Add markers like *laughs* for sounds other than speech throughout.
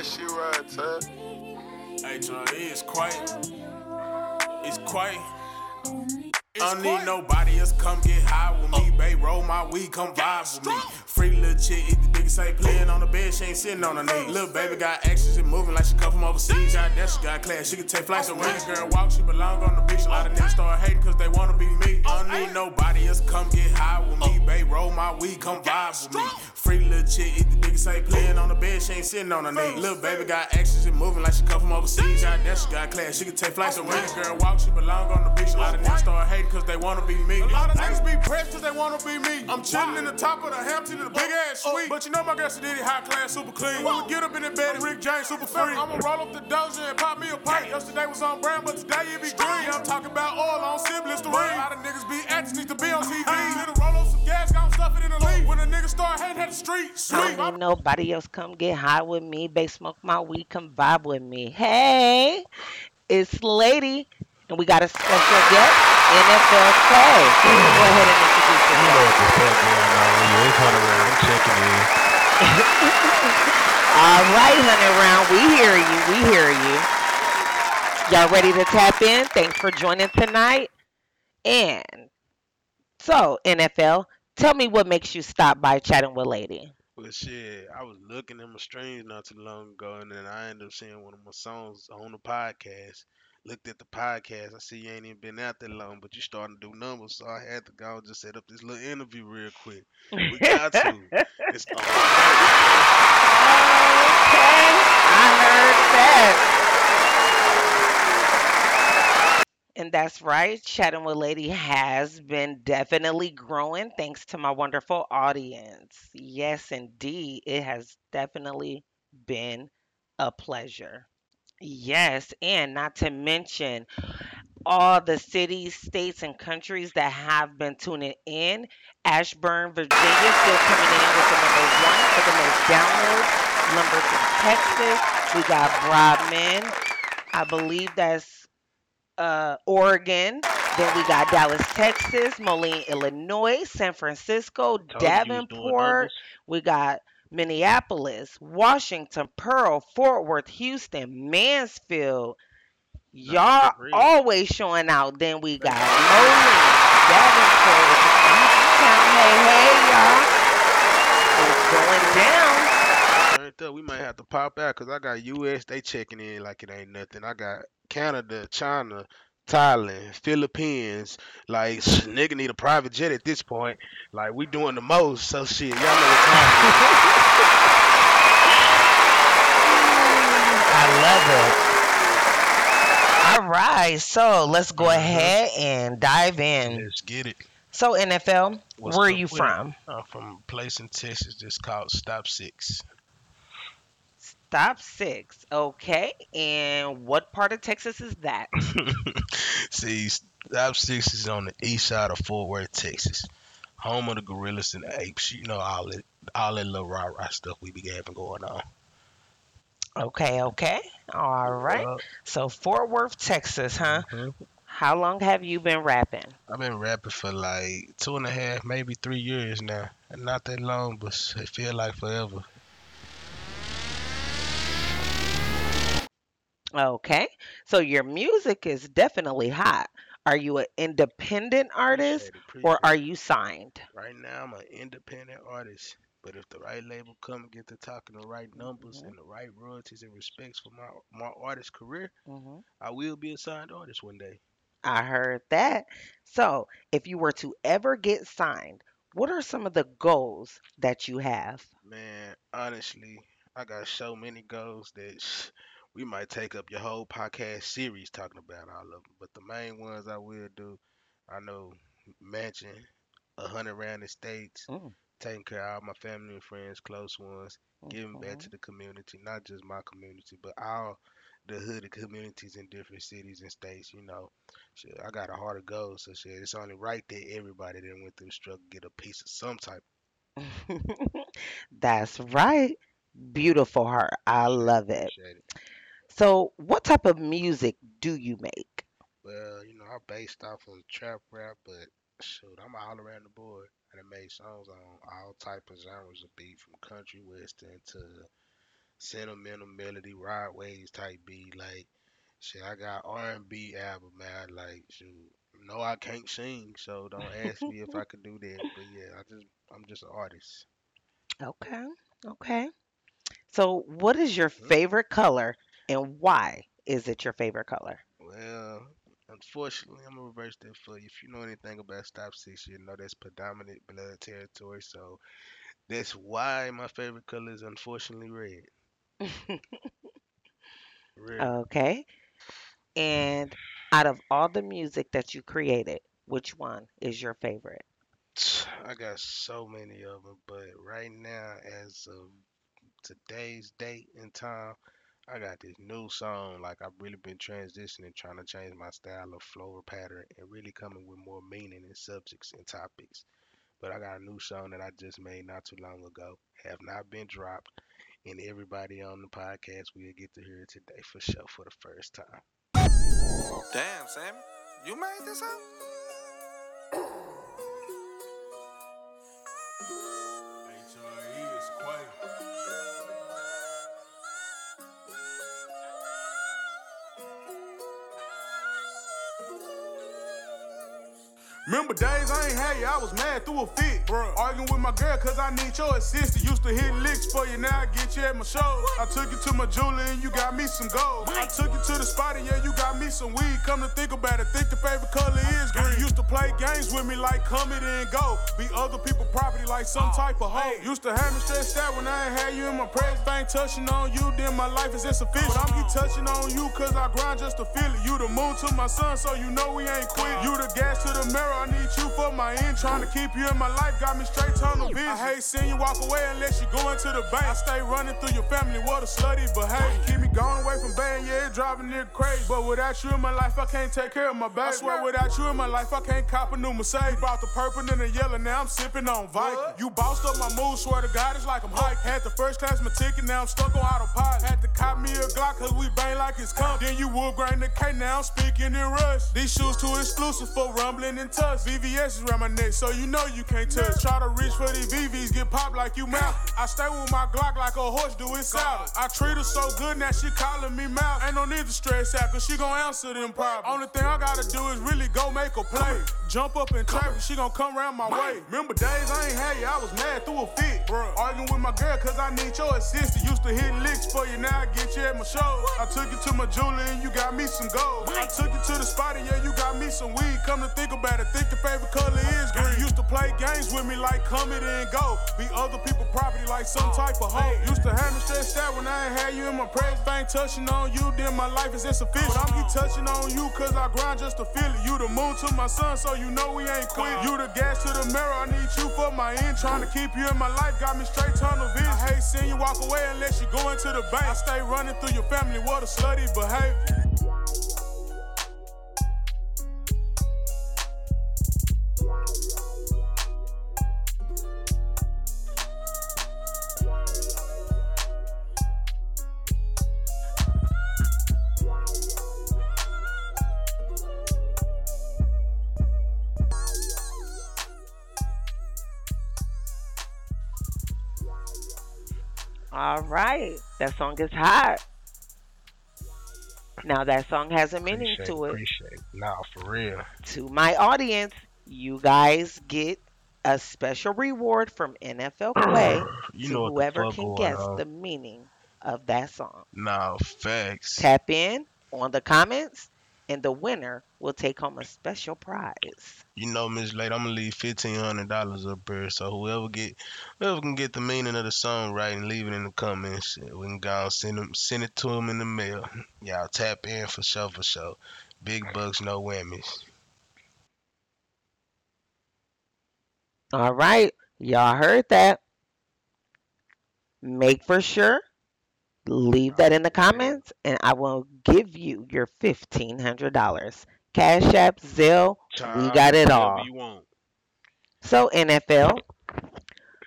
that shit. Hey, John, it's quiet. It's quiet. I don't need nobody else come get high with me, babe. Roll my weed, come vibe with me. Free little chick, eat the biggest say playing on the bed, she ain't sitting on her knee. Little baby got action, she moving like she come from overseas. Got that, she got class, she can take flights. So when this girl walk, she belong on the beach. A lot of niggas start hating cause they wanna be me. I don't need nobody else come get high with me, babe. Roll my weed, come vibe with me. Free little chick, eat the biggest say playing on the bed, she ain't sitting on her knee. Little baby got action, she moving like she come from overseas. Got that, she got class, she can take flights. So when this girl walk, she belong on the beach. A lot of niggas start hating cause they wanna be me. A lot of niggas be pressed cause they wanna be me. I'm chillin' in the top of the Hampton in the big oh, ass oh, suite. But you know my girl Sadiddy high class, super clean. When we get up in the bed, and Rick James super free. I'ma roll up the doja and pop me a pipe. Yesterday was on brand, but today it be green. I'm talking about oil on sim Listerine. A lot of niggas be acting, need to be on TV. Little roll up some gas, gon' stuff it in the leaf. When a nigga start hating at the street, I sweet. nobody else come get high with me. They smoke my weed, come vibe with me. Hey, it's Lady, and we got a special guest, NFL Clay. Go ahead and introduce You know yourself. what the fuck going on you. It's Hunter Round. I'm checking in. *laughs* All right, round, we hear you. We hear you. Y'all ready to tap in? Thanks for joining tonight. And so, NFL, tell me what makes you stop by chatting with Lady. Well, shit, I was looking at my streams not too long ago, and then I ended up seeing one of my songs on the podcast. Looked at the podcast. I see you ain't even been out that long, but you starting to do numbers, so I had to go and just set up this little interview real quick. We got to. *laughs* It's. Okay, I heard that. And that's right. Chatting with Lady has been definitely growing thanks to my wonderful audience. Yes, indeed. It has definitely been a pleasure. Yes, and not to mention all the cities, states, and countries that have been tuning in. Ashburn, Virginia, still coming in with the number one for the most downloads. Lumberton, Texas. We got Boardman. I believe that's uh, Oregon. Then we got Dallas, Texas, Moline, Illinois, San Francisco, Told you was doing Davenport. We got Minneapolis, Washington, Pearl, Fort Worth, Houston, Mansfield. Y'all always showing out. Then we got *laughs* Moline, Davenport, town. Hey, hey, y'all. It's going down. Turned up. We might have to pop out because I got US. They checking in like it ain't nothing. I got Canada, China, Thailand, Philippines. Like nigga need a private jet at this point. Like we doing the most. So shit, y'all know what time. *laughs* I love it. All right, so let's go Mhm. ahead and dive in. Let's get it. So, NFL, What's where are you from? I'm from a place in Texas just called Stop Six. Stop six. Okay. And what part of Texas is that? *laughs* See, Stop Six is on the east side of Fort Worth, Texas. Home of the gorillas and the apes. You know all that all that little rah rah stuff we be having going on. Okay, okay. All right. Uh, So, Fort Worth, Texas, huh? mhm. How long have you been rapping? I've been rapping for like two and a half, maybe three years now. Not that long, but it feel like forever. Okay. So, your music is definitely hot. Are you an independent artist Appreciate it, or are you signed? Right now, I'm an independent artist. But if the right label come and get to talking the right numbers Mhm. and the right royalties and respects for my my artist career, hmm I will be a signed artist one day. I heard that. So, if you were to ever get signed, what are some of the goals that you have? Man, honestly, I got so many goals that we might take up your whole podcast series talking about all of them. But the main ones I will do, I know mansion, a hundred round estates, Mm. taking care of all my family and friends, close ones, giving back to the community, not just my community, but all the hooded communities in different cities and states. You know, shit, I got a heart of gold, so shit, it's only right that everybody that went through the struggle get a piece of some type. *laughs* That's right. Beautiful heart. I love it. So, what type of music do you make? Well, you know, I'm based off of trap rap, but shoot, I'm all around the board. And I made songs on all type of genres of beat, from country western to sentimental melody, ride waves type beat. Like shit, I got R and B album, man. Like shoot. No, I can't sing, so don't ask me if I could do that. But yeah, I just I'm just an artist. Okay. Okay. So, what is your Mhm. favorite color and why is it your favorite color? Well, unfortunately, I'm gonna reverse that for you. If you know anything about Stop Six, you know that's predominant blood territory. So that's why my favorite color is unfortunately red. Red. Okay. And out of all the music that you created, which one is your favorite? *sighs* I got so many of them, but right now, as of today's date and time, I got this new song. Like I've really been transitioning, trying to change my style of flow or pattern, and really coming with more meaning and subjects and topics. But I got a new song that I just made not too long ago. Have not been dropped, and everybody on the podcast will get to hear it today for sure for the first time. Damn, Sammy. You made this up? Remember days I ain't had you, I was mad through a fit. Bruh. Arguing with my girl cause I need your assistance. Used to hit licks for you, now I get you at my show. I took you to my jeweler and you got me some gold. I took you to the spot and yeah, got me some weed. Come to think about it, think the favorite color is green. Used to play games with me like come it and go. Be other people property like some oh, type of hoe. Used to have me stressed out when I ain't had you in my presence. If I ain't touching on you, then my life is insufficient. But I'm keep touching on you cause I grind just to feel it. You the moon to my sun, so you know we ain't quit. You the gas to the mirror, I need you for my end. Trying to keep you in my life, got me straight tunnel vision. I hate seeing you walk away unless you go into the bank. I stay running through your family, what a slutty behavior. Keep me going away from band, yeah, it driving nigga crazy. But without you in my life, I can't take care of my baby. I swear without you in my life, I can't cop a new Mercedes. Bought the purple and the yellow, now I'm sipping on Viking. You bossed up my mood, swear to God, it's like I'm hiking. Had the first class my ticket, now I'm stuck on autopilot. Had to cop me a Glock, cause we bang like it's come. Then you would grain the K, now I'm speaking in rush. These shoes too exclusive for rumbling and touch. VVS is around my neck, so you know you can't touch. Try to reach for these VVs, get popped like you mouth. I stay with my Glock like a horse do it south. I treat her so good, now she calling me mouth. Ain't no need to stress out, cause she gon' answer them problems. Only thing I gotta do is really go make a play. Jump up in traffic, she gon' come around my way. Remember days I ain't had you, I was mad through a fit. Bruh. Arguing with my girl, cause I need your assistance. Used to hit licks for you, now I get you at my show. I took you to my jeweler and you got me some gold. I took you to the spot and yeah, you got me some weed. Come to think about it, think the favorite color is green. Used to play games with me like come it and go. Be other people property like some type of hoe. Used to have me stressed out when I ain't had you in my presence. If I ain't touching on you, then my life is insufficient. But I'm touching on you cause I grind just to feel it. You the moon to my sun, so you know we ain't quit. You the gas to the mirror, I need you for my end. Trying to keep you in my life, got me straight tunnel vision. I hate seeing you walk away unless you go into the bank. I stay running through your family, what a slutty behavior. All right. That song is hot. Now that song has a meaning Appreciate, to it. appreciate. it. Nah, for real. To my audience, you guys get a special reward from NFL *clears throat* Play you to whoever can guess on. the meaning of that song. Nah, facts. Tap in on the comments, and the winner will take home a special prize. You know, Miss Late, I'm gonna leave fifteen hundred dollars up there. So whoever get, whoever can get the meaning of the song right and leave it in the comments, we can go and send them, send it to them in the mail. Y'all tap in for sure, for sure. Big bucks, no whammies. All right, y'all heard that. Make for sure. Leave that in the comments, and I will give you your fifteen hundred dollars. Cash App, Zelle, we got it all. You want. So NFL,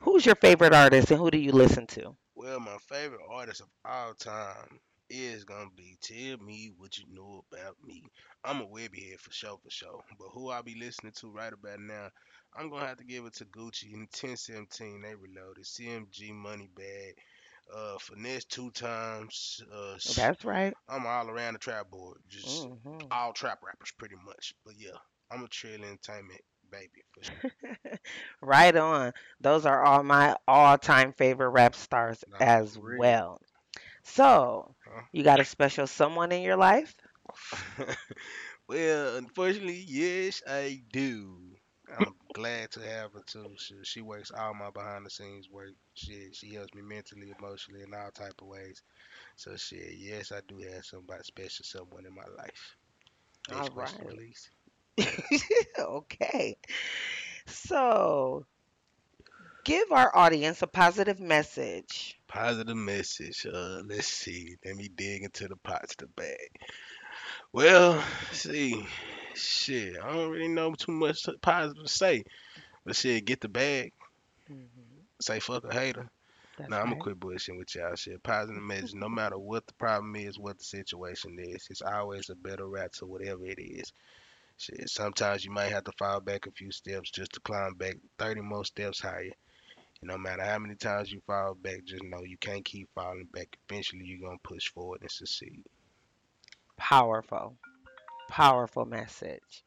who's your favorite artist, and who do you listen to? Well, my favorite artist of all time is gonna be Tell Me What You Know About Me. I'm a Webbie head for sure, for sure. But who I be listening to right about now, I'm gonna have to give it to Gucci in 1017. They reloaded. CMG Moneybagg. uh, Finesse2Tymes. Uh, That's right. I'm all around the trap board, just hmm all trap rappers pretty much. But yeah, I'm a Trill Entertainment baby for sure. *laughs* Right on. Those are all my all-time favorite rap stars Nah, as well. So, Huh? you got a special someone in your life? *laughs* well, unfortunately, yes, I do. I'm glad to have her too. She, she works all my behind the scenes work. She she helps me mentally, emotionally, in all type of ways. So shit, yes, I do have somebody special, someone in my life. All right. please. *laughs* Okay. So, give our audience a positive message. Positive message. Uh, let's see. Let me dig into the positive bag. Well, see, shit, I don't really know too much positive to say. But shit, get the bag. hmm Say fuck a hater. That's Nah, I'm gonna right. quit bullshitting with y'all. Shit, positive message. No matter what the problem is, what the situation is, it's always a better route to whatever it is. Shit, sometimes you might have to fall back a few steps just to climb back 30 more steps higher. And no matter how many times you fall back, just know you can't keep falling back. Eventually, you're gonna push forward and succeed. Powerful. Powerful message.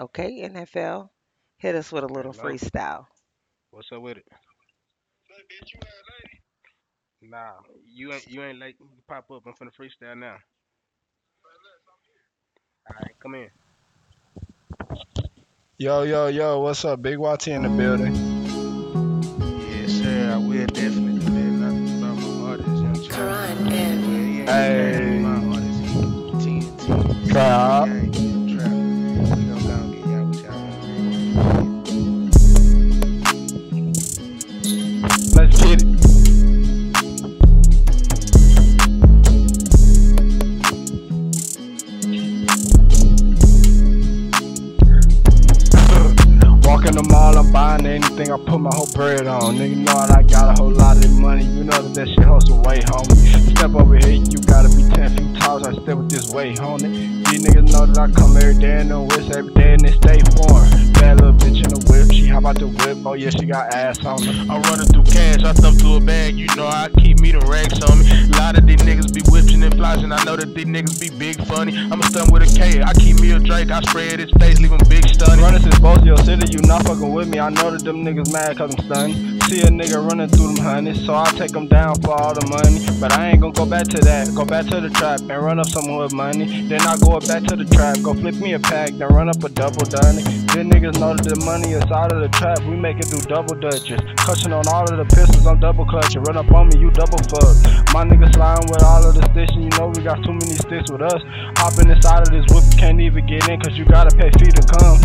Okay, NFL, hit us with a little Hello, freestyle. what's up with it? Nah, you ain't you ain't late. You pop up. I'm finna freestyle now. All right, come in. Yo, yo, yo, what's up? Big YT in the building. Yes, sir. I will definitely do nothing about my artist, young Trap. Karan M. Well, he Hey. my artist. Bread on. Nigga know that I got a whole lot of money. You know that that shit hustle way, homie. Step over here, you gotta be 10 feet tall. I step with this weight, homie. These niggas know that I come every day in the whip, every day and they stay foreign. Bad little bitch in the whip, she hop out the whip. Oh yeah, she got ass on her. I'm running through cash, I stuff to a bag, you know I keep me racks on me. A lot of these niggas be whipping and flashing, I know that these niggas be big funny. I'm a stun with a K, I keep me a Drake, I spread his face, leave him big stunning. Running since both your city, you not fucking with me. I know that them niggas mad cause I'm stunned. See a nigga running through them honeys, so I take them down for all the money. But I ain't gonna go back to that. Go back to the trap and run up some hood money. Then I go back to the trap, go flip me a pack, then run up a double dunny. Then niggas know that the money is out of the trap. We make it do double dutches. Clutching on all of the pistols, I'm double clutching. Run up on me, you double fuck. My niggas sliding with all of the sticks, and you know we got too many sticks with us. Hopping inside of this whip, can't even get in, cause you gotta pay fee to come.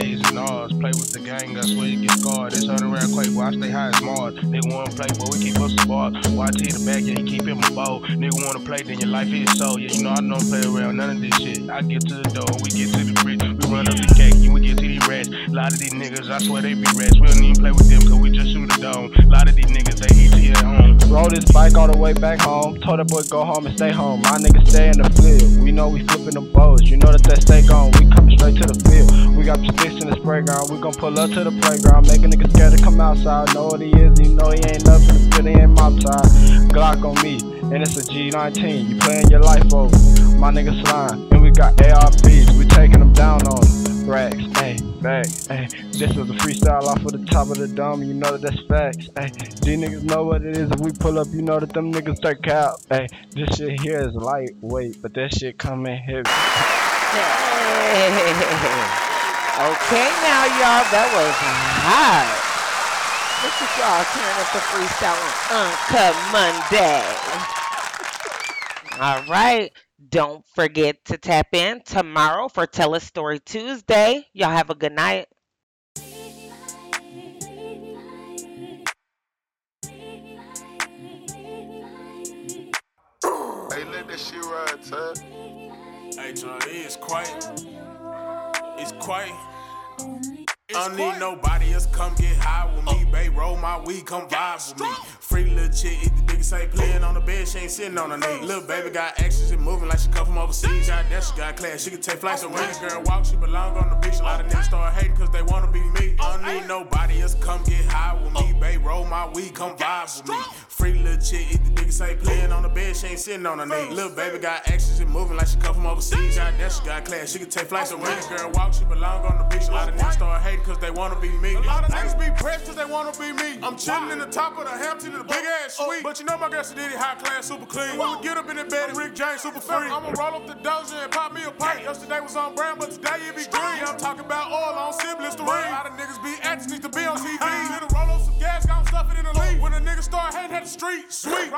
A's and R's, play with the gang, I swear you get scarred. This hundred round quake, boy, I stay high as Mars. Nigga wanna play, boy, we keep us a bar. YT the back, yeah, he keep him a bow. Nigga wanna play, then your life is so. Yeah, you know I don't play around none of this shit. I get to the door, we get to the bridge, run up the cake, and we get to these rats. A lot of these niggas, I swear they be rats. We don't even play with them, cause we just shoot a dome. A lot of these niggas, they ET at home. Roll this bike all the way back home. Told that boy go home and stay home. My niggas stay in the field. We know we flipping the bows. You know that they stay gone. We coming straight to the field. We got the sticks in the spray ground. We gon' pull up to the playground. Make a nigga scared to come outside. Know what he is. You know he ain't nothing. The field he ain't my side. Glock on me. And it's a G19. You playing your life over. My niggas slime. And we got ARPs. We taking them down on them. Racks, ayy, back, ayy. This is a freestyle off of the top of the dome, you know that that's facts, ayy. These niggas know what it is. If we pull up, you know that them niggas take out, ayy. This shit here is lightweight, but that shit coming heavy. *laughs* Okay, now y'all, that was hot. Look at y'all turning up the freestyle on Uncut Monday. *laughs* All right. Don't forget to tap in tomorrow for Tell a Story Tuesday. Y'all have a good night. Hey, let that shit ride, Tug. Hey, John, it's quiet. It's quiet. I don't need nobody else come get high with me, babe. Roll my weed, come vibe with me. Free little chick, if the niggas ain't playing on the bed, she ain't sitting on her knee. Little baby got action, she moving like she come from overseas. Got that, she got class, she can take flights. So when this girl walk, she belong on the beach. A lot of niggas start hating cause they wanna be me. I don't need nobody else come get high with me. Babe, roll my weed, come vibe with me. Free little chick, if the nigga say playing on the bed, she ain't sitting on her knee. Little baby got action, she moving like she come from overseas. Got that, she got class, she can take flights. So when a girl walk, she belong on the beach. A lot of niggas start hating cause they wanna be me. A lot of niggas be pressed cause they wanna be me. I'm chilling in the top of the Hampton in the big ass oh, suite. But you know my girl, she did it high class, super clean. We get up in the bed, and Rick James, super free. I'ma roll up the doja and pop me a pipe. Yesterday was on brand, but today it be green. Yeah, I'm talking about oil on Siblings to ring. A lot of niggas be acting, need to be on TV. Hit a roll up some gas, got stuff it in the lead. When a nigga start hating at the street, sweet.